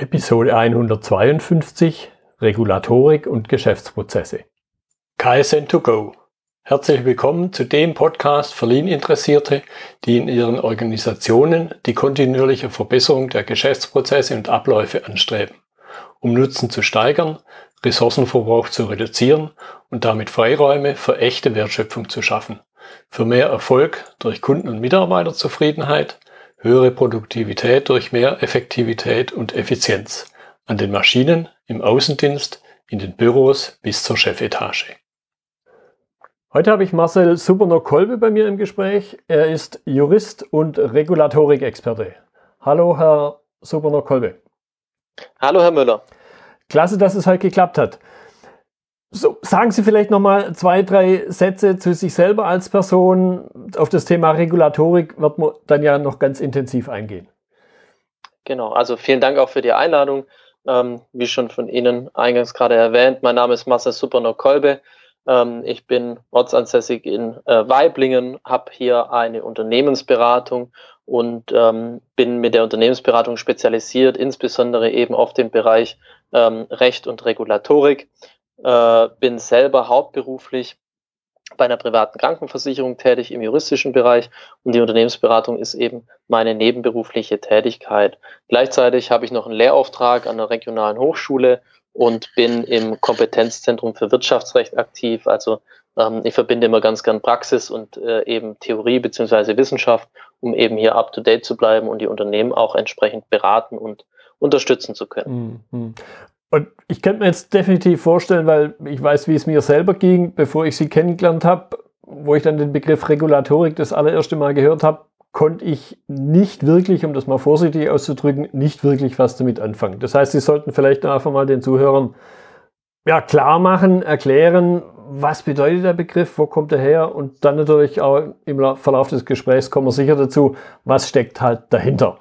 Episode 152 Regulatorik und Geschäftsprozesse. KSN2Go. Herzlich willkommen zu dem Podcast für Lean-Interessierte, die in ihren Organisationen die kontinuierliche Verbesserung der Geschäftsprozesse und Abläufe anstreben, um Nutzen zu steigern, Ressourcenverbrauch zu reduzieren und damit Freiräume für echte Wertschöpfung zu schaffen, für mehr Erfolg durch Kunden- und Mitarbeiterzufriedenheit, höhere Produktivität durch mehr Effektivität und Effizienz an den Maschinen, im Außendienst, in den Büros bis zur Chefetage. Heute habe ich Marcel Suberner-Kolbe bei mir im Gespräch. Er ist Jurist und Regulatorik-Experte. Hallo, Herr Suberner-Kolbe. Hallo, Herr Müller. Klasse, dass es heute geklappt hat. So, sagen Sie vielleicht noch mal zwei, drei Sätze zu sich selber als Person. Auf das Thema Regulatorik wird man dann ja noch ganz intensiv eingehen. Genau, also vielen Dank auch für die Einladung. Ähm, wie schon von Ihnen eingangs gerade erwähnt, mein Name ist Marcel Superno-Kolbe. Ähm, ich bin ortsansässig in äh, Weiblingen, habe hier eine Unternehmensberatung und ähm, bin mit der Unternehmensberatung spezialisiert, insbesondere eben auf den Bereich ähm, Recht und Regulatorik äh, bin selber hauptberuflich bei einer privaten Krankenversicherung tätig im juristischen Bereich und die Unternehmensberatung ist eben meine nebenberufliche Tätigkeit. Gleichzeitig habe ich noch einen Lehrauftrag an der regionalen Hochschule und bin im Kompetenzzentrum für Wirtschaftsrecht aktiv. Also ähm, ich verbinde immer ganz gern Praxis und äh, eben Theorie beziehungsweise Wissenschaft, um eben hier up-to-date zu bleiben und die Unternehmen auch entsprechend beraten und unterstützen zu können. Und ich könnte mir jetzt definitiv vorstellen, weil ich weiß, wie es mir selber ging, bevor ich sie kennengelernt habe, wo ich dann den Begriff Regulatorik das allererste Mal gehört habe, konnte ich nicht wirklich, um das mal vorsichtig auszudrücken, nicht wirklich was damit anfangen. Das heißt, Sie sollten vielleicht einfach mal den Zuhörern ja, klar machen, erklären, was bedeutet der Begriff, wo kommt er her und dann natürlich auch im Verlauf des Gesprächs kommen wir sicher dazu, was steckt halt dahinter.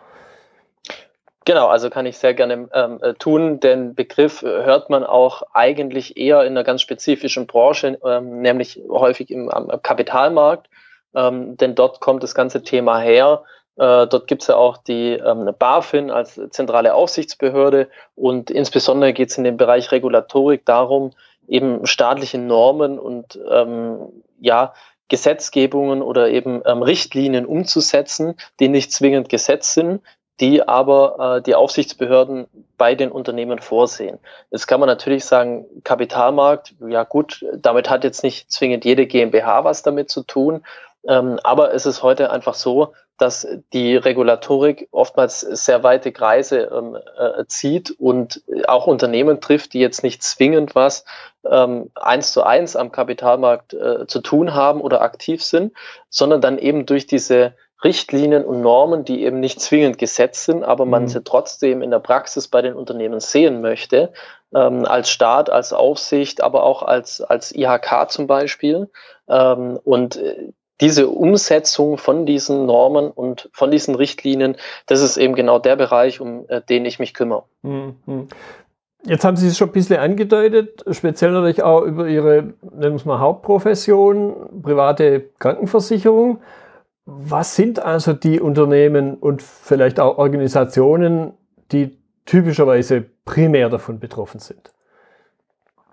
Genau, also kann ich sehr gerne ähm, äh, tun. Den Begriff äh, hört man auch eigentlich eher in einer ganz spezifischen Branche, ähm, nämlich häufig im am Kapitalmarkt, ähm, denn dort kommt das ganze Thema her. Äh, dort gibt es ja auch die ähm, BaFin als zentrale Aufsichtsbehörde und insbesondere geht es in dem Bereich Regulatorik darum, eben staatliche Normen und ähm, ja, Gesetzgebungen oder eben ähm, Richtlinien umzusetzen, die nicht zwingend Gesetz sind, die aber äh, die Aufsichtsbehörden bei den Unternehmen vorsehen. Jetzt kann man natürlich sagen, Kapitalmarkt, ja gut, damit hat jetzt nicht zwingend jede GmbH was damit zu tun, ähm, aber es ist heute einfach so, dass die Regulatorik oftmals sehr weite Kreise ähm, äh, zieht und auch Unternehmen trifft, die jetzt nicht zwingend was ähm, eins zu eins am Kapitalmarkt äh, zu tun haben oder aktiv sind, sondern dann eben durch diese Richtlinien und Normen, die eben nicht zwingend gesetzt sind, aber man mhm. sie trotzdem in der Praxis bei den Unternehmen sehen möchte, ähm, als Staat, als Aufsicht, aber auch als, als IHK zum Beispiel. Ähm, und äh, diese Umsetzung von diesen Normen und von diesen Richtlinien, das ist eben genau der Bereich, um äh, den ich mich kümmere. Mhm. Jetzt haben Sie es schon ein bisschen angedeutet, speziell natürlich auch über Ihre, nennen wir es mal, Hauptprofession, private Krankenversicherung. Was sind also die Unternehmen und vielleicht auch Organisationen, die typischerweise primär davon betroffen sind?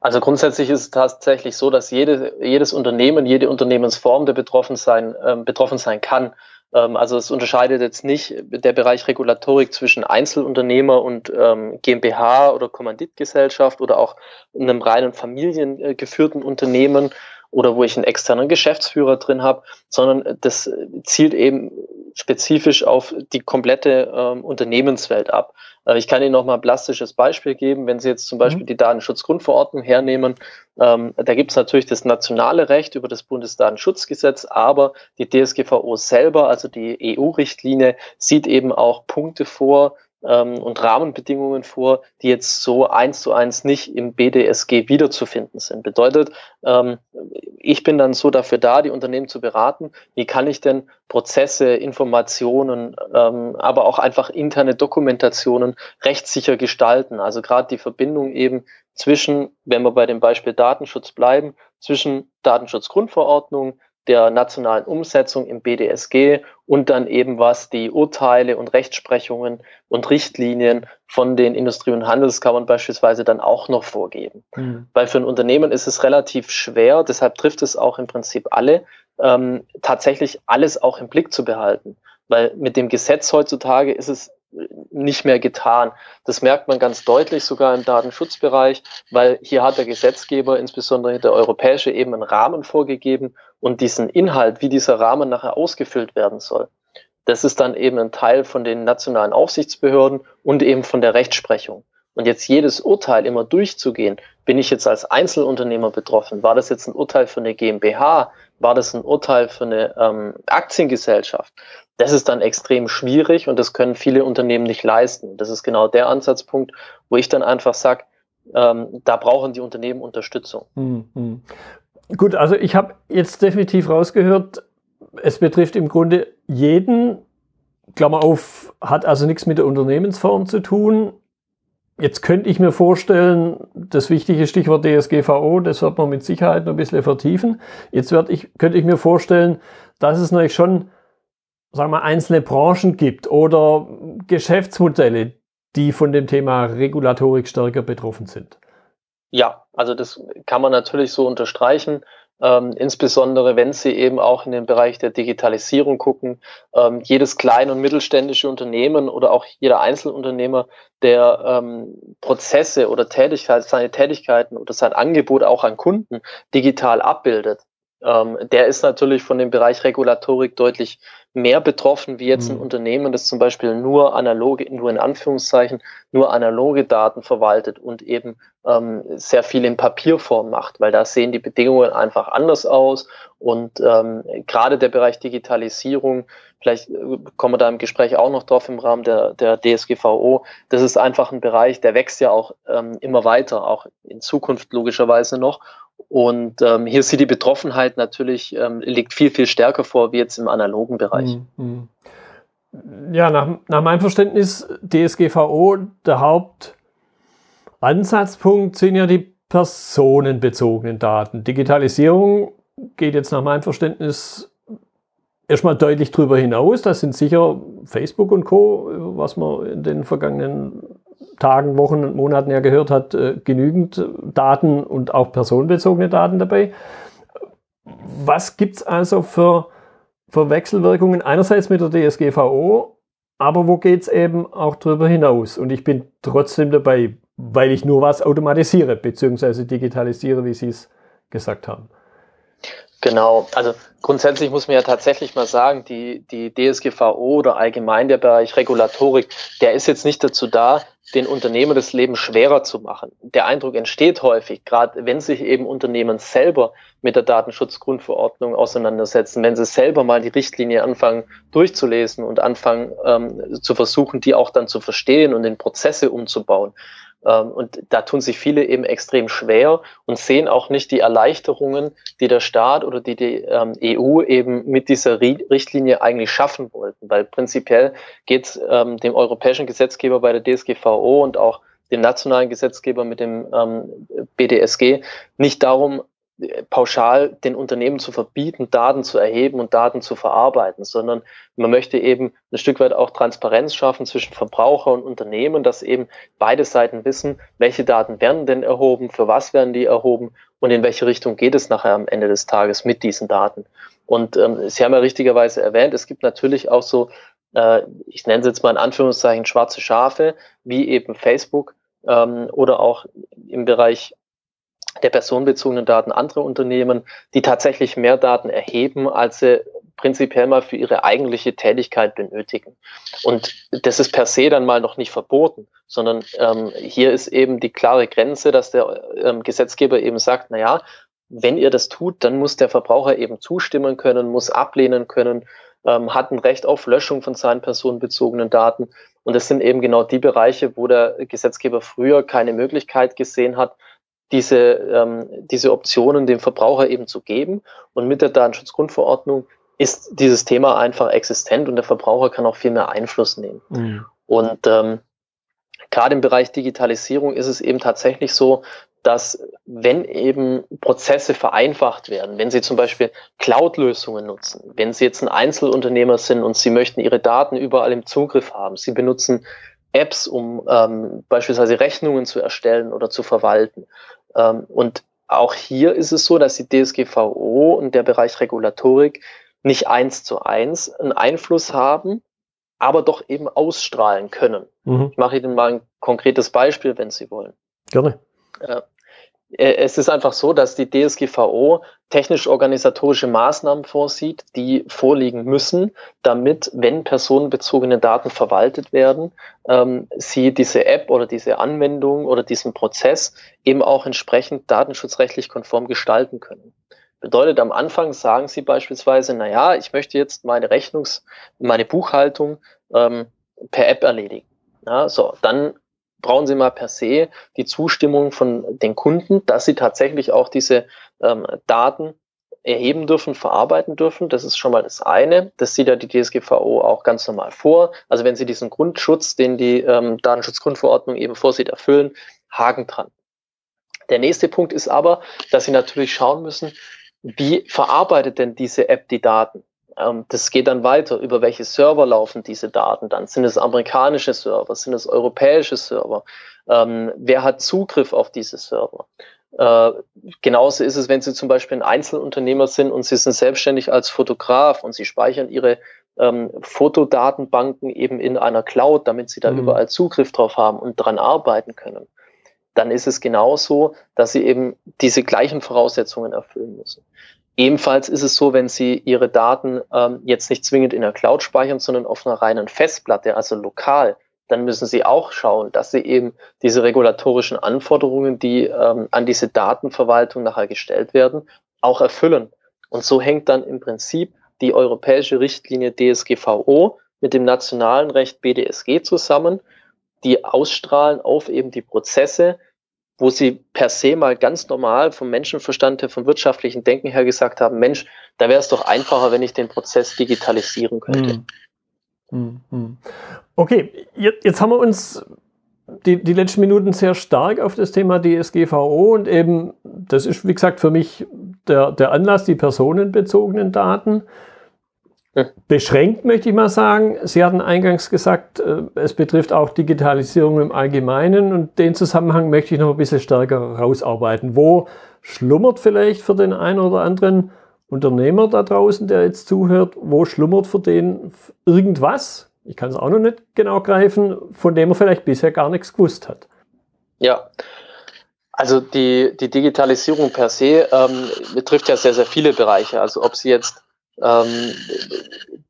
Also grundsätzlich ist es tatsächlich so, dass jede, jedes Unternehmen, jede Unternehmensform, der betroffen sein, ähm, betroffen sein kann. Ähm, also es unterscheidet jetzt nicht der Bereich Regulatorik zwischen Einzelunternehmer und ähm, GmbH oder Kommanditgesellschaft oder auch einem reinen familiengeführten Unternehmen oder wo ich einen externen Geschäftsführer drin habe, sondern das zielt eben spezifisch auf die komplette ähm, Unternehmenswelt ab. Äh, ich kann Ihnen noch mal ein plastisches Beispiel geben. Wenn Sie jetzt zum Beispiel mhm. die Datenschutzgrundverordnung hernehmen, ähm, da gibt es natürlich das nationale Recht über das Bundesdatenschutzgesetz, aber die DSGVO selber, also die EU-Richtlinie, sieht eben auch Punkte vor, ähm, und Rahmenbedingungen vor, die jetzt so eins zu eins nicht im BDSG wiederzufinden sind. Bedeutet, ähm, ich bin dann so dafür da, die Unternehmen zu beraten, wie kann ich denn Prozesse, Informationen, ähm, aber auch einfach interne Dokumentationen rechtssicher gestalten. Also gerade die Verbindung eben zwischen, wenn wir bei dem Beispiel Datenschutz bleiben, zwischen Datenschutzgrundverordnung, der nationalen Umsetzung im BDSG und dann eben was die Urteile und Rechtsprechungen und Richtlinien von den Industrie- und Handelskammern beispielsweise dann auch noch vorgeben. Mhm. Weil für ein Unternehmen ist es relativ schwer, deshalb trifft es auch im Prinzip alle, ähm, tatsächlich alles auch im Blick zu behalten. Weil mit dem Gesetz heutzutage ist es nicht mehr getan. Das merkt man ganz deutlich sogar im Datenschutzbereich, weil hier hat der Gesetzgeber, insbesondere der europäische, eben einen Rahmen vorgegeben und diesen Inhalt, wie dieser Rahmen nachher ausgefüllt werden soll. Das ist dann eben ein Teil von den nationalen Aufsichtsbehörden und eben von der Rechtsprechung. Und jetzt jedes Urteil immer durchzugehen, bin ich jetzt als Einzelunternehmer betroffen? War das jetzt ein Urteil für eine GmbH? War das ein Urteil für eine ähm, Aktiengesellschaft? Das ist dann extrem schwierig und das können viele Unternehmen nicht leisten. Das ist genau der Ansatzpunkt, wo ich dann einfach sage, ähm, da brauchen die Unternehmen Unterstützung. Mhm. Gut, also ich habe jetzt definitiv rausgehört, es betrifft im Grunde jeden, Klammer auf, hat also nichts mit der Unternehmensform zu tun. Jetzt könnte ich mir vorstellen, das wichtige Stichwort DSGVO, das wird man mit Sicherheit noch ein bisschen vertiefen. Jetzt werd ich, könnte ich mir vorstellen, dass es natürlich schon sagen wir, einzelne Branchen gibt oder Geschäftsmodelle, die von dem Thema Regulatorik stärker betroffen sind? Ja, also das kann man natürlich so unterstreichen. Ähm, insbesondere wenn Sie eben auch in den Bereich der Digitalisierung gucken. Ähm, jedes kleine und mittelständische Unternehmen oder auch jeder Einzelunternehmer, der ähm, Prozesse oder Tätigkeit, seine Tätigkeiten oder sein Angebot auch an Kunden digital abbildet, ähm, der ist natürlich von dem Bereich Regulatorik deutlich mehr betroffen wie jetzt ein mhm. Unternehmen, das zum Beispiel nur analoge, nur in Anführungszeichen, nur analoge Daten verwaltet und eben ähm, sehr viel in Papierform macht, weil da sehen die Bedingungen einfach anders aus und ähm, gerade der Bereich Digitalisierung, vielleicht äh, kommen wir da im Gespräch auch noch drauf im Rahmen der, der DSGVO, das ist einfach ein Bereich, der wächst ja auch ähm, immer weiter, auch in Zukunft logischerweise noch und ähm, hier sieht die Betroffenheit natürlich, ähm, liegt viel, viel stärker vor wie jetzt im analogen Bereich. Mhm. Ja, nach, nach meinem Verständnis DSGVO, der Hauptansatzpunkt sind ja die personenbezogenen Daten. Digitalisierung geht jetzt nach meinem Verständnis erstmal deutlich darüber hinaus. Das sind sicher Facebook und Co., was man in den vergangenen Tagen, Wochen und Monaten ja gehört hat, äh, genügend Daten und auch personenbezogene Daten dabei. Was gibt es also für, für Wechselwirkungen einerseits mit der DSGVO, aber wo geht es eben auch darüber hinaus? Und ich bin trotzdem dabei, weil ich nur was automatisiere bzw. digitalisiere, wie Sie es gesagt haben. Genau, also grundsätzlich muss man ja tatsächlich mal sagen, die, die DSGVO oder allgemein der Bereich Regulatorik, der ist jetzt nicht dazu da, den Unternehmen das Leben schwerer zu machen. Der Eindruck entsteht häufig, gerade wenn sich eben Unternehmen selber mit der Datenschutzgrundverordnung auseinandersetzen, wenn sie selber mal die Richtlinie anfangen durchzulesen und anfangen ähm, zu versuchen, die auch dann zu verstehen und in Prozesse umzubauen. Ähm, und da tun sich viele eben extrem schwer und sehen auch nicht die Erleichterungen, die der Staat oder die die ähm, EU eben mit dieser Richtlinie eigentlich schaffen wollten. Weil prinzipiell geht es ähm, dem europäischen Gesetzgeber bei der DSGVO und auch dem nationalen Gesetzgeber mit dem BDSG nicht darum, pauschal den Unternehmen zu verbieten, Daten zu erheben und Daten zu verarbeiten, sondern man möchte eben ein Stück weit auch Transparenz schaffen zwischen Verbraucher und Unternehmen, dass eben beide Seiten wissen, welche Daten werden denn erhoben, für was werden die erhoben und in welche Richtung geht es nachher am Ende des Tages mit diesen Daten. Und ähm, Sie haben ja richtigerweise erwähnt, es gibt natürlich auch so, äh, ich nenne es jetzt mal in Anführungszeichen schwarze Schafe, wie eben Facebook ähm, oder auch im Bereich der personenbezogenen Daten andere Unternehmen, die tatsächlich mehr Daten erheben, als sie prinzipiell mal für ihre eigentliche Tätigkeit benötigen. Und das ist per se dann mal noch nicht verboten, sondern ähm, hier ist eben die klare Grenze, dass der ähm, Gesetzgeber eben sagt, na ja, wenn ihr das tut, dann muss der Verbraucher eben zustimmen können, muss ablehnen können, ähm, hat ein Recht auf Löschung von seinen personenbezogenen Daten. Und das sind eben genau die Bereiche, wo der Gesetzgeber früher keine Möglichkeit gesehen hat, diese, ähm, diese Optionen dem Verbraucher eben zu geben. Und mit der Datenschutzgrundverordnung ist dieses Thema einfach existent und der Verbraucher kann auch viel mehr Einfluss nehmen. Mhm. Und ähm, gerade im Bereich Digitalisierung ist es eben tatsächlich so, dass wenn eben Prozesse vereinfacht werden, wenn Sie zum Beispiel Cloud-Lösungen nutzen, wenn Sie jetzt ein Einzelunternehmer sind und Sie möchten Ihre Daten überall im Zugriff haben, Sie benutzen Apps, um ähm, beispielsweise Rechnungen zu erstellen oder zu verwalten. Ähm, und auch hier ist es so, dass die DSGVO und der Bereich Regulatorik nicht eins zu eins einen Einfluss haben, aber doch eben ausstrahlen können. Mhm. Ich mache Ihnen mal ein konkretes Beispiel, wenn Sie wollen. Gerne. Äh, es ist einfach so, dass die DSGVO technisch-organisatorische Maßnahmen vorsieht, die vorliegen müssen, damit, wenn personenbezogene Daten verwaltet werden, ähm, sie diese App oder diese Anwendung oder diesen Prozess eben auch entsprechend datenschutzrechtlich konform gestalten können. Bedeutet, am Anfang sagen Sie beispielsweise, na ja, ich möchte jetzt meine Rechnungs-, meine Buchhaltung ähm, per App erledigen. Ja, so, dann brauchen Sie mal per se die Zustimmung von den Kunden, dass sie tatsächlich auch diese ähm, Daten erheben dürfen, verarbeiten dürfen. Das ist schon mal das eine. Das sieht ja die DSGVO auch ganz normal vor. Also wenn Sie diesen Grundschutz, den die ähm, Datenschutzgrundverordnung eben vorsieht, erfüllen, Haken dran. Der nächste Punkt ist aber, dass Sie natürlich schauen müssen, wie verarbeitet denn diese App die Daten? Ähm, das geht dann weiter. Über welche Server laufen diese Daten dann? Sind es amerikanische Server? Sind es europäische Server? Ähm, wer hat Zugriff auf diese Server? Äh, genauso ist es, wenn Sie zum Beispiel ein Einzelunternehmer sind und Sie sind selbstständig als Fotograf und Sie speichern Ihre ähm, Fotodatenbanken eben in einer Cloud, damit Sie da mhm. überall Zugriff drauf haben und dran arbeiten können. Dann ist es genauso, dass Sie eben diese gleichen Voraussetzungen erfüllen müssen. Ebenfalls ist es so, wenn Sie Ihre Daten ähm, jetzt nicht zwingend in der Cloud speichern, sondern auf einer reinen Festplatte, also lokal, dann müssen Sie auch schauen, dass Sie eben diese regulatorischen Anforderungen, die ähm, an diese Datenverwaltung nachher gestellt werden, auch erfüllen. Und so hängt dann im Prinzip die europäische Richtlinie DSGVO mit dem nationalen Recht BDSG zusammen, die ausstrahlen auf eben die Prozesse, wo sie per se mal ganz normal vom Menschenverstand her, vom wirtschaftlichen Denken her gesagt haben, Mensch, da wäre es doch einfacher, wenn ich den Prozess digitalisieren könnte. Hm. Hm, okay, jetzt, jetzt haben wir uns die, die letzten Minuten sehr stark auf das Thema DSGVO und eben, das ist wie gesagt für mich der, der Anlass, die personenbezogenen Daten. Beschränkt möchte ich mal sagen. Sie hatten eingangs gesagt, äh, es betrifft auch Digitalisierung im Allgemeinen und den Zusammenhang möchte ich noch ein bisschen stärker rausarbeiten. Wo schlummert vielleicht für den einen oder anderen Unternehmer da draußen, der jetzt zuhört, wo schlummert für den irgendwas? Ich kann es auch noch nicht genau greifen, von dem er vielleicht bisher gar nichts gewusst hat. Ja, also die, die Digitalisierung per se ähm, betrifft ja sehr, sehr viele Bereiche. Also ob Sie jetzt ähm,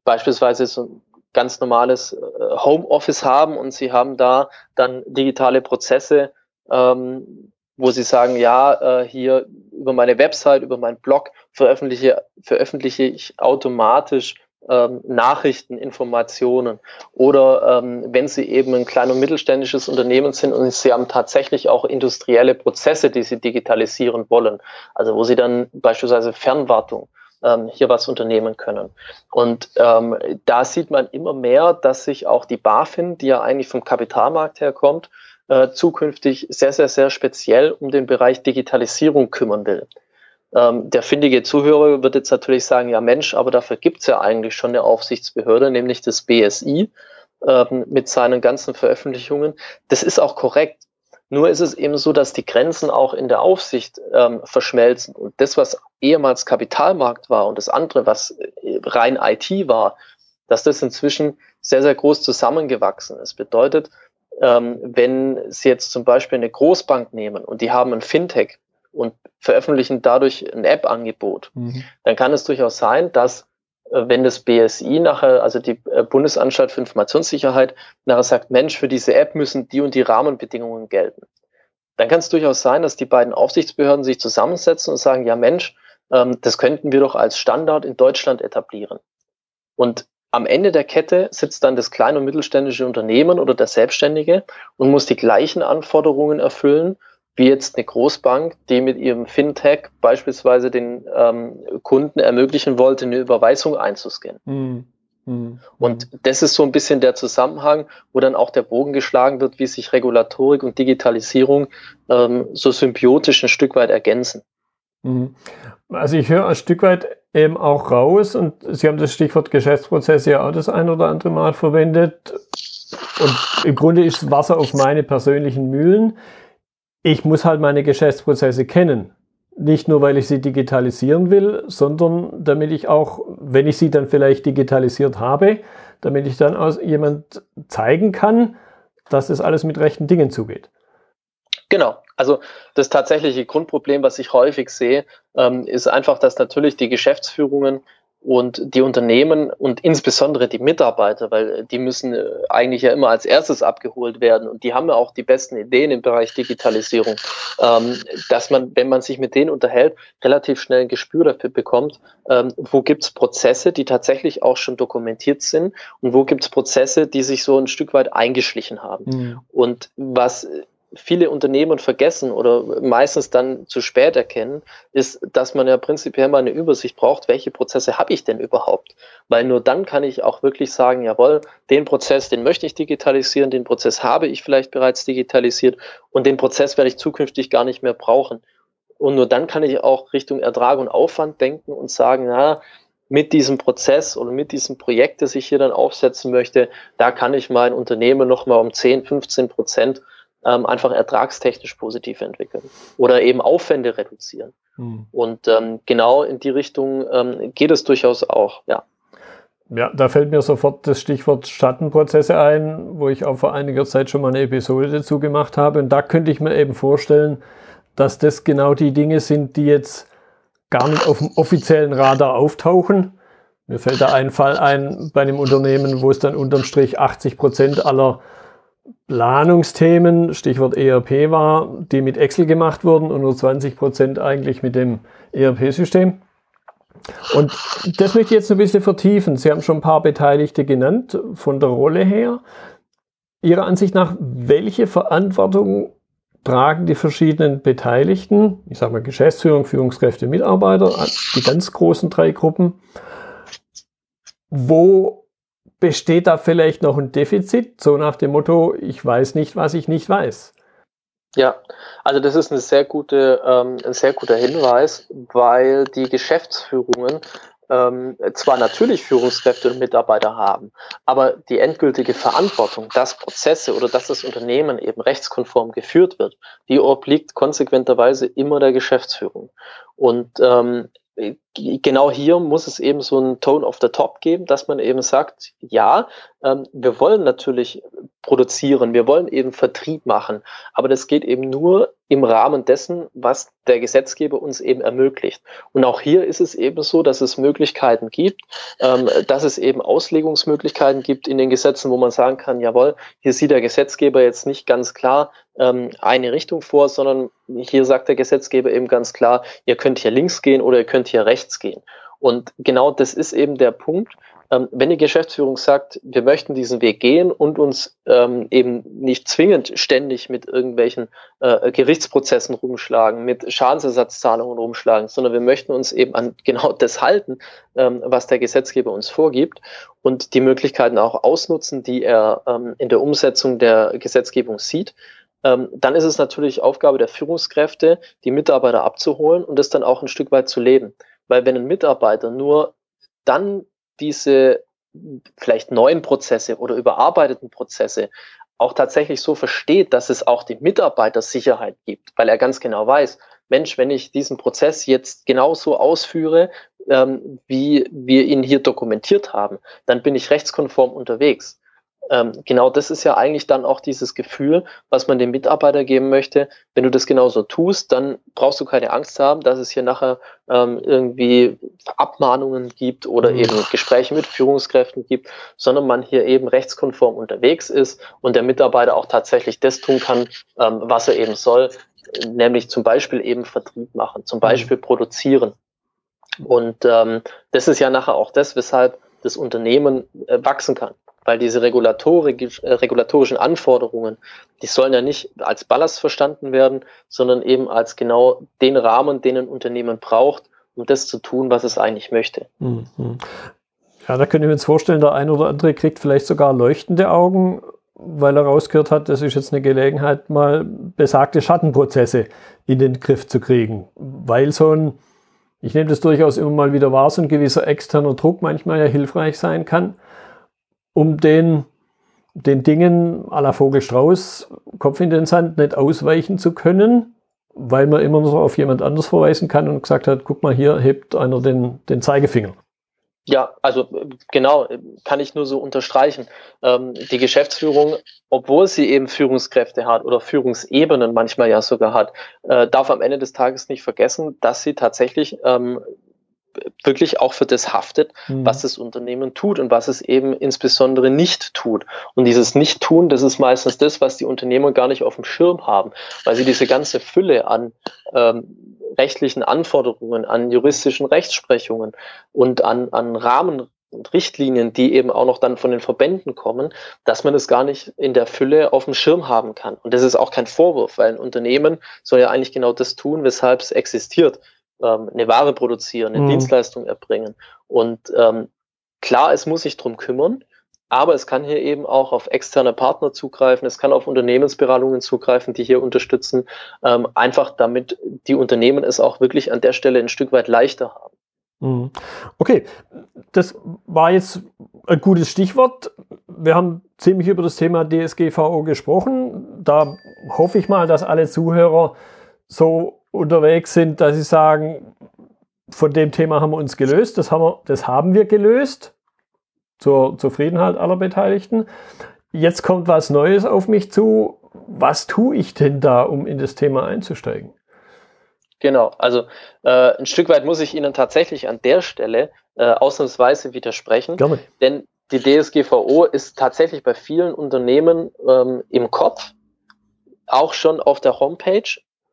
beispielsweise so ein ganz normales äh, Homeoffice haben und sie haben da dann digitale Prozesse, ähm, wo sie sagen, ja, äh, hier über meine Website, über meinen Blog veröffentliche, veröffentliche ich automatisch ähm, Nachrichten, Informationen. Oder ähm, wenn Sie eben ein klein- und mittelständisches Unternehmen sind und Sie haben tatsächlich auch industrielle Prozesse, die Sie digitalisieren wollen. Also wo Sie dann beispielsweise Fernwartung ähm, hier was unternehmen können. Und ähm, da sieht man immer mehr, dass sich auch die BaFin, die ja eigentlich vom Kapitalmarkt herkommt, äh, zukünftig sehr, sehr, sehr speziell um den Bereich Digitalisierung kümmern will. Ähm, der findige Zuhörer wird jetzt natürlich sagen, ja Mensch, aber dafür gibt es ja eigentlich schon eine Aufsichtsbehörde, nämlich das BSI ähm, mit seinen ganzen Veröffentlichungen. Das ist auch korrekt. Nur ist es eben so, dass die Grenzen auch in der Aufsicht ähm, verschmelzen. Und das, was ehemals Kapitalmarkt war und das andere, was äh, rein IT war, dass das inzwischen sehr, sehr groß zusammengewachsen ist. Bedeutet, ähm, wenn Sie jetzt zum Beispiel eine Großbank nehmen und die haben ein Fintech und veröffentlichen dadurch ein App-Angebot, mhm. dann kann es durchaus sein, dass wenn das BSI nachher, also die äh, Bundesanstalt für Informationssicherheit, nachher sagt, Mensch, für diese App müssen die und die Rahmenbedingungen gelten. Dann kann es durchaus sein, dass die beiden Aufsichtsbehörden sich zusammensetzen und sagen, ja Mensch, ähm, das könnten wir doch als Standard in Deutschland etablieren. Und am Ende der Kette sitzt dann das kleine und mittelständische Unternehmen oder der Selbstständige und muss die gleichen Anforderungen erfüllen wie jetzt eine Großbank, die mit ihrem Fintech beispielsweise den ähm, Kunden ermöglichen wollte, eine Überweisung einzuscannen. Mhm. Mhm. Und das ist so ein bisschen der Zusammenhang, wo dann auch der Bogen geschlagen wird, wie sich Regulatorik und Digitalisierung ähm, so symbiotisch ein Stück weit ergänzen. Mhm. Also ich höre ein Stück weit eben auch raus und Sie haben das Stichwort Geschäftsprozesse ja auch das ein oder andere Mal verwendet. Und im Grunde ist Wasser auf meine persönlichen Mühlen. Ich muss halt meine Geschäftsprozesse kennen. Nicht nur, weil ich sie digitalisieren will, sondern damit ich auch, wenn ich sie dann vielleicht digitalisiert habe, damit ich dann aus jemand zeigen kann, dass das alles mit rechten Dingen zugeht. Genau. Also das tatsächliche Grundproblem, was ich häufig sehe, ähm, ist einfach, dass natürlich die Geschäftsführungen und die Unternehmen und insbesondere die Mitarbeiter, weil die müssen äh, eigentlich ja immer als erstes abgeholt werden und die haben ja auch die besten Ideen im Bereich Digitalisierung, ähm, dass man, wenn man sich mit denen unterhält, relativ schnell ein Gespür dafür bekommt, ähm, wo gibt's Prozesse, die tatsächlich auch schon dokumentiert sind und wo gibt's Prozesse, die sich so ein Stück weit eingeschlichen haben. Mhm. Und was viele Unternehmen vergessen oder meistens dann zu spät erkennen, ist, dass man ja prinzipiell mal eine Übersicht braucht, welche Prozesse habe ich denn überhaupt? Weil nur dann kann ich auch wirklich sagen, jawohl, den Prozess, den möchte ich digitalisieren, den Prozess habe ich vielleicht bereits digitalisiert und den Prozess werde ich zukünftig gar nicht mehr brauchen. Und nur dann kann ich auch Richtung Ertrag und Aufwand denken und sagen, na, mit diesem Prozess oder mit diesem Projekt, das ich hier dann aufsetzen möchte, da kann ich mein Unternehmen nochmal um 10, 15 Prozent ähm, einfach ertragstechnisch positiv entwickeln oder eben Aufwände reduzieren. Hm. Und ähm, genau in die Richtung ähm, geht es durchaus auch, ja. Ja, da fällt mir sofort das Stichwort Schattenprozesse ein, wo ich auch vor einiger Zeit schon mal eine Episode dazu gemacht habe. Und da könnte ich mir eben vorstellen, dass das genau die Dinge sind, die jetzt gar nicht auf dem offiziellen Radar auftauchen. Mir fällt da ein Fall ein bei einem Unternehmen, wo es dann unterm Strich 80 Prozent aller Planungsthemen, Stichwort ERP war, die mit Excel gemacht wurden und nur 20 Prozent eigentlich mit dem ERP-System. Und das möchte ich jetzt ein bisschen vertiefen. Sie haben schon ein paar Beteiligte genannt von der Rolle her. Ihrer Ansicht nach, welche Verantwortung tragen die verschiedenen Beteiligten, ich sage mal Geschäftsführung, Führungskräfte, Mitarbeiter, die ganz großen drei Gruppen, wo besteht da vielleicht noch ein Defizit, so nach dem Motto, ich weiß nicht, was ich nicht weiß? Ja, also das ist eine sehr gute, ähm, ein sehr guter Hinweis, weil die Geschäftsführungen ähm, zwar natürlich Führungskräfte und Mitarbeiter haben, aber die endgültige Verantwortung, dass Prozesse oder dass das Unternehmen eben rechtskonform geführt wird, die obliegt konsequenterweise immer der Geschäftsführung. Und ähm, genau hier muss es eben so einen Tone of the Top geben, dass man eben sagt, ja, ähm, wir wollen natürlich produzieren, wir wollen eben Vertrieb machen, aber das geht eben nur im Rahmen dessen, was der Gesetzgeber uns eben ermöglicht. Und auch hier ist es eben so, dass es Möglichkeiten gibt, ähm, dass es eben Auslegungsmöglichkeiten gibt in den Gesetzen, wo man sagen kann, jawohl, hier sieht der Gesetzgeber jetzt nicht ganz klar ähm, eine Richtung vor, sondern hier sagt der Gesetzgeber eben ganz klar, ihr könnt hier links gehen oder ihr könnt hier rechts gehen. Und genau das ist eben der Punkt, ähm, wenn die Geschäftsführung sagt, wir möchten diesen Weg gehen und uns ähm, eben nicht zwingend ständig mit irgendwelchen äh, Gerichtsprozessen rumschlagen, mit Schadensersatzzahlungen rumschlagen, sondern wir möchten uns eben an genau das halten, ähm, was der Gesetzgeber uns vorgibt und die Möglichkeiten auch ausnutzen, die er ähm, in der Umsetzung der Gesetzgebung sieht, ähm, dann ist es natürlich Aufgabe der Führungskräfte, die Mitarbeiter abzuholen und das dann auch ein Stück weit zu leben. Weil wenn ein Mitarbeiter nur dann diese vielleicht neuen Prozesse oder überarbeiteten Prozesse auch tatsächlich so versteht, dass es auch die Mitarbeitersicherheit gibt, weil er ganz genau weiß, Mensch, wenn ich diesen Prozess jetzt genauso ausführe, ähm, wie wir ihn hier dokumentiert haben, dann bin ich rechtskonform unterwegs genau das ist ja eigentlich dann auch dieses Gefühl, was man dem Mitarbeiter geben möchte. Wenn du das genauso tust, dann brauchst du keine Angst haben, dass es hier nachher ähm, irgendwie Abmahnungen gibt oder mhm. eben Gespräche mit Führungskräften gibt, sondern man hier eben rechtskonform unterwegs ist und der Mitarbeiter auch tatsächlich das tun kann, ähm, was er eben soll, nämlich zum Beispiel eben Vertrieb machen, zum mhm. Beispiel produzieren. Und ähm, das ist ja nachher auch das, weshalb das Unternehmen äh, wachsen kann weil diese äh, regulatorischen Anforderungen, die sollen ja nicht als Ballast verstanden werden, sondern eben als genau den Rahmen, den ein Unternehmen braucht, um das zu tun, was es eigentlich möchte. Mhm. Ja, da könnte ich mir jetzt vorstellen, der eine oder andere kriegt vielleicht sogar leuchtende Augen, weil er rausgehört hat, das ist jetzt eine Gelegenheit, mal besagte Schattenprozesse in den Griff zu kriegen. Weil so ein, ich nehme das durchaus immer mal wieder wahr, so ein gewisser externer Druck manchmal ja hilfreich sein kann, um den, den Dingen à la Vogelstrauß Kopf in den Sand nicht ausweichen zu können, weil man immer noch auf jemand anders verweisen kann und gesagt hat, guck mal, hier hebt einer den, den Zeigefinger. Ja, also genau, kann ich nur so unterstreichen. Ähm, die Geschäftsführung, obwohl sie eben Führungskräfte hat oder Führungsebenen manchmal ja sogar hat, äh, darf am Ende des Tages nicht vergessen, dass sie tatsächlich ähm, wirklich auch für das haftet, mhm. was das Unternehmen tut und was es eben insbesondere nicht tut. Und dieses Nicht-Tun, das ist meistens das, was die Unternehmer gar nicht auf dem Schirm haben, weil sie diese ganze Fülle an ähm, rechtlichen Anforderungen, an juristischen Rechtsprechungen und an, an Rahmen und Richtlinien, die eben auch noch dann von den Verbänden kommen, dass man es gar nicht in der Fülle auf dem Schirm haben kann. Und das ist auch kein Vorwurf, weil ein Unternehmen soll ja eigentlich genau das tun, weshalb es existiert. Ähm, eine Ware produzieren, eine mhm. Dienstleistung erbringen. Und ähm, klar, es muss sich drum kümmern, aber es kann hier eben auch auf externe Partner zugreifen, es kann auf Unternehmensberatungen zugreifen, die hier unterstützen, ähm, einfach damit die Unternehmen es auch wirklich an der Stelle ein Stück weit leichter haben. Mhm. Okay, das war jetzt ein gutes Stichwort. Wir haben ziemlich über das Thema DSGVO gesprochen. Da hoffe ich mal, dass alle Zuhörer so unterwegs sind, dass sie sagen, von dem Thema haben wir uns gelöst, das haben wir, das haben wir gelöst zur Zufriedenheit aller Beteiligten. Jetzt kommt was Neues auf mich zu. Was tue ich denn da, um in das Thema einzusteigen? Genau, also äh, ein Stück weit muss ich Ihnen tatsächlich an der Stelle äh, ausnahmsweise widersprechen. Gerne. Denn die DSGVO ist tatsächlich bei vielen Unternehmen ähm, im Kopf, auch schon auf der Homepage,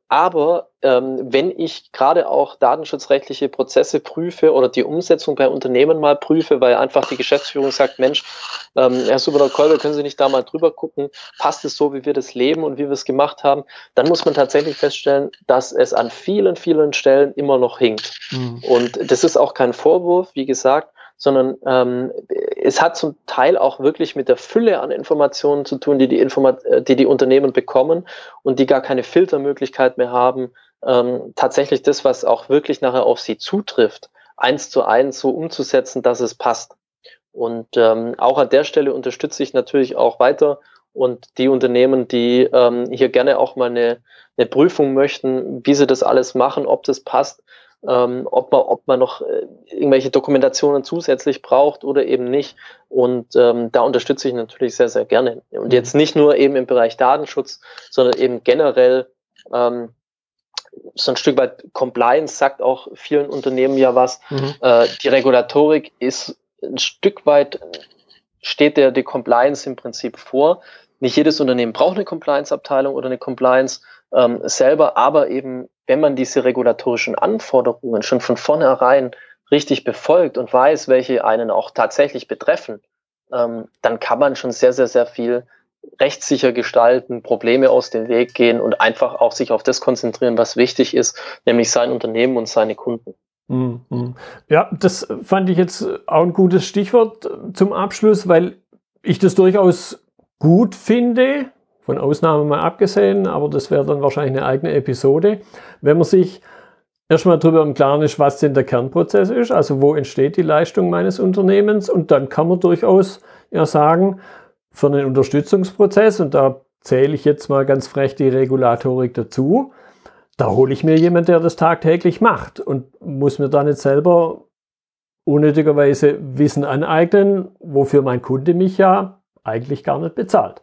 aber ähm, wenn ich gerade auch datenschutzrechtliche Prozesse prüfe oder die Umsetzung bei Unternehmen mal prüfe, weil einfach die Geschäftsführung sagt, Mensch, ähm, Herr Superder-Kolbe, können Sie nicht da mal drüber gucken, passt es so, wie wir das leben und wie wir es gemacht haben, dann muss man tatsächlich feststellen, dass es an vielen, vielen Stellen immer noch hinkt. Mhm. Und das ist auch kein Vorwurf, wie gesagt, sondern ähm, es hat zum Teil auch wirklich mit der Fülle an Informationen zu tun, die die, Informat äh, die, die Unternehmen bekommen und die gar keine Filtermöglichkeit mehr haben, ähm, tatsächlich das, was auch wirklich nachher auf sie zutrifft, eins zu eins so umzusetzen, dass es passt. Und ähm, auch an der Stelle unterstütze ich natürlich auch weiter und die Unternehmen, die ähm, hier gerne auch mal eine, eine Prüfung möchten, wie sie das alles machen, ob das passt, ähm, ob, man, ob man noch äh, irgendwelche Dokumentationen zusätzlich braucht oder eben nicht. Und ähm, da unterstütze ich natürlich sehr, sehr gerne. Und mhm. jetzt nicht nur eben im Bereich Datenschutz, sondern eben generell ähm, so ein Stück weit Compliance sagt auch vielen Unternehmen ja was. Mhm. Äh, die Regulatorik ist ein Stück weit, steht der die Compliance im Prinzip vor. Nicht jedes Unternehmen braucht eine Compliance-Abteilung oder eine Compliance ähm, selber, aber eben wenn man diese regulatorischen Anforderungen schon von vornherein richtig befolgt und weiß, welche einen auch tatsächlich betreffen, ähm, dann kann man schon sehr, sehr, sehr viel rechtssicher gestalten, Probleme aus dem Weg gehen und einfach auch sich auf das konzentrieren, was wichtig ist, nämlich sein Unternehmen und seine Kunden. Mhm. Ja, das fand ich jetzt auch ein gutes Stichwort zum Abschluss, weil ich das durchaus gut finde, von Ausnahmen mal abgesehen, aber das wäre dann wahrscheinlich eine eigene Episode. Wenn man sich erstmal darüber im Klaren ist, was denn der Kernprozess ist, also wo entsteht die Leistung meines Unternehmens und dann kann man durchaus ja sagen, für einen Unterstützungsprozess, und da zähle ich jetzt mal ganz frech die Regulatorik dazu, da hole ich mir jemanden, der das tagtäglich macht und muss mir dann nicht selber unnötigerweise Wissen aneignen, wofür mein Kunde mich ja eigentlich gar nicht bezahlt.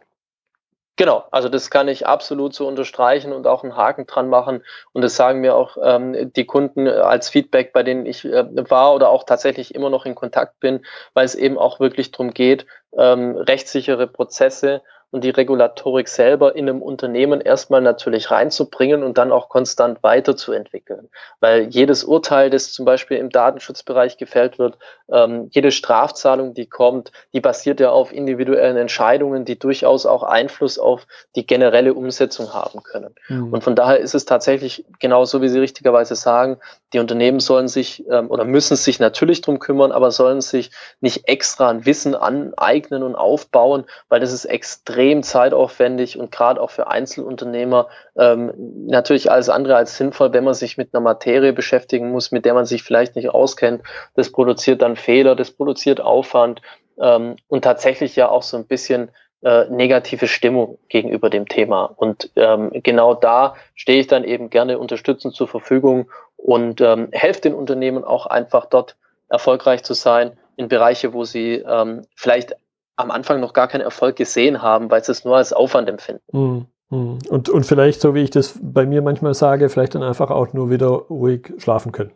Genau, also das kann ich absolut so unterstreichen und auch einen Haken dran machen. Und das sagen mir auch ähm, die Kunden als Feedback, bei denen ich äh, war oder auch tatsächlich immer noch in Kontakt bin, weil es eben auch wirklich darum geht, ähm, rechtssichere Prozesse und die Regulatorik selber in einem Unternehmen erstmal natürlich reinzubringen und dann auch konstant weiterzuentwickeln. Weil jedes Urteil, das zum Beispiel im Datenschutzbereich gefällt wird, ähm, jede Strafzahlung, die kommt, die basiert ja auf individuellen Entscheidungen, die durchaus auch Einfluss auf die generelle Umsetzung haben können. Mhm. Und von daher ist es tatsächlich genauso, wie Sie richtigerweise sagen, die Unternehmen sollen sich ähm, oder müssen sich natürlich drum kümmern, aber sollen sich nicht extra ein Wissen aneignen und aufbauen, weil das ist extrem zeitaufwendig und gerade auch für Einzelunternehmer ähm, natürlich alles andere als sinnvoll, wenn man sich mit einer Materie beschäftigen muss, mit der man sich vielleicht nicht auskennt. Das produziert dann Fehler, das produziert Aufwand ähm, und tatsächlich ja auch so ein bisschen äh, negative Stimmung gegenüber dem Thema. Und ähm, genau da stehe ich dann eben gerne unterstützend zur Verfügung und ähm, helfe den Unternehmen auch einfach dort erfolgreich zu sein in Bereiche, wo sie ähm, vielleicht am Anfang noch gar keinen Erfolg gesehen haben, weil sie es nur als Aufwand empfinden. Mhm. Und, und vielleicht, so wie ich das bei mir manchmal sage, vielleicht dann einfach auch nur wieder ruhig schlafen können.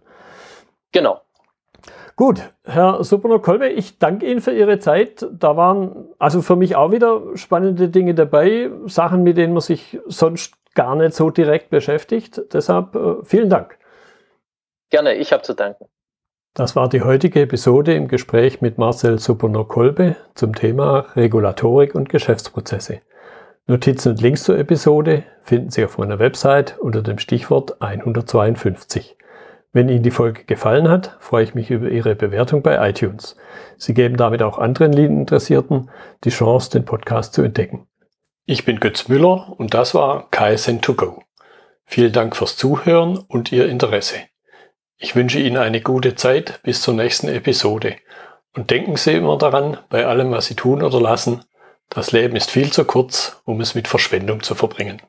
Genau, Gut, Herr Superno-Kolbe, ich danke Ihnen für Ihre Zeit. Da waren also für mich auch wieder spannende Dinge dabei, Sachen, mit denen man sich sonst gar nicht so direkt beschäftigt. Deshalb äh, vielen Dank. Gerne, ich habe zu danken. Das war die heutige Episode im Gespräch mit Marcel Superno-Kolbe zum Thema Regulatorik und Geschäftsprozesse. Notizen und Links zur Episode finden Sie auf meiner Website unter dem Stichwort 152. Wenn Ihnen die Folge gefallen hat, freue ich mich über Ihre Bewertung bei iTunes. Sie geben damit auch anderen Lean-Interessierten die Chance, den Podcast zu entdecken. Ich bin Götz Müller und das war KSN2Go. Vielen Dank fürs Zuhören und Ihr Interesse. Ich wünsche Ihnen eine gute Zeit bis zur nächsten Episode. Und denken Sie immer daran, bei allem, was Sie tun oder lassen, das Leben ist viel zu kurz, um es mit Verschwendung zu verbringen.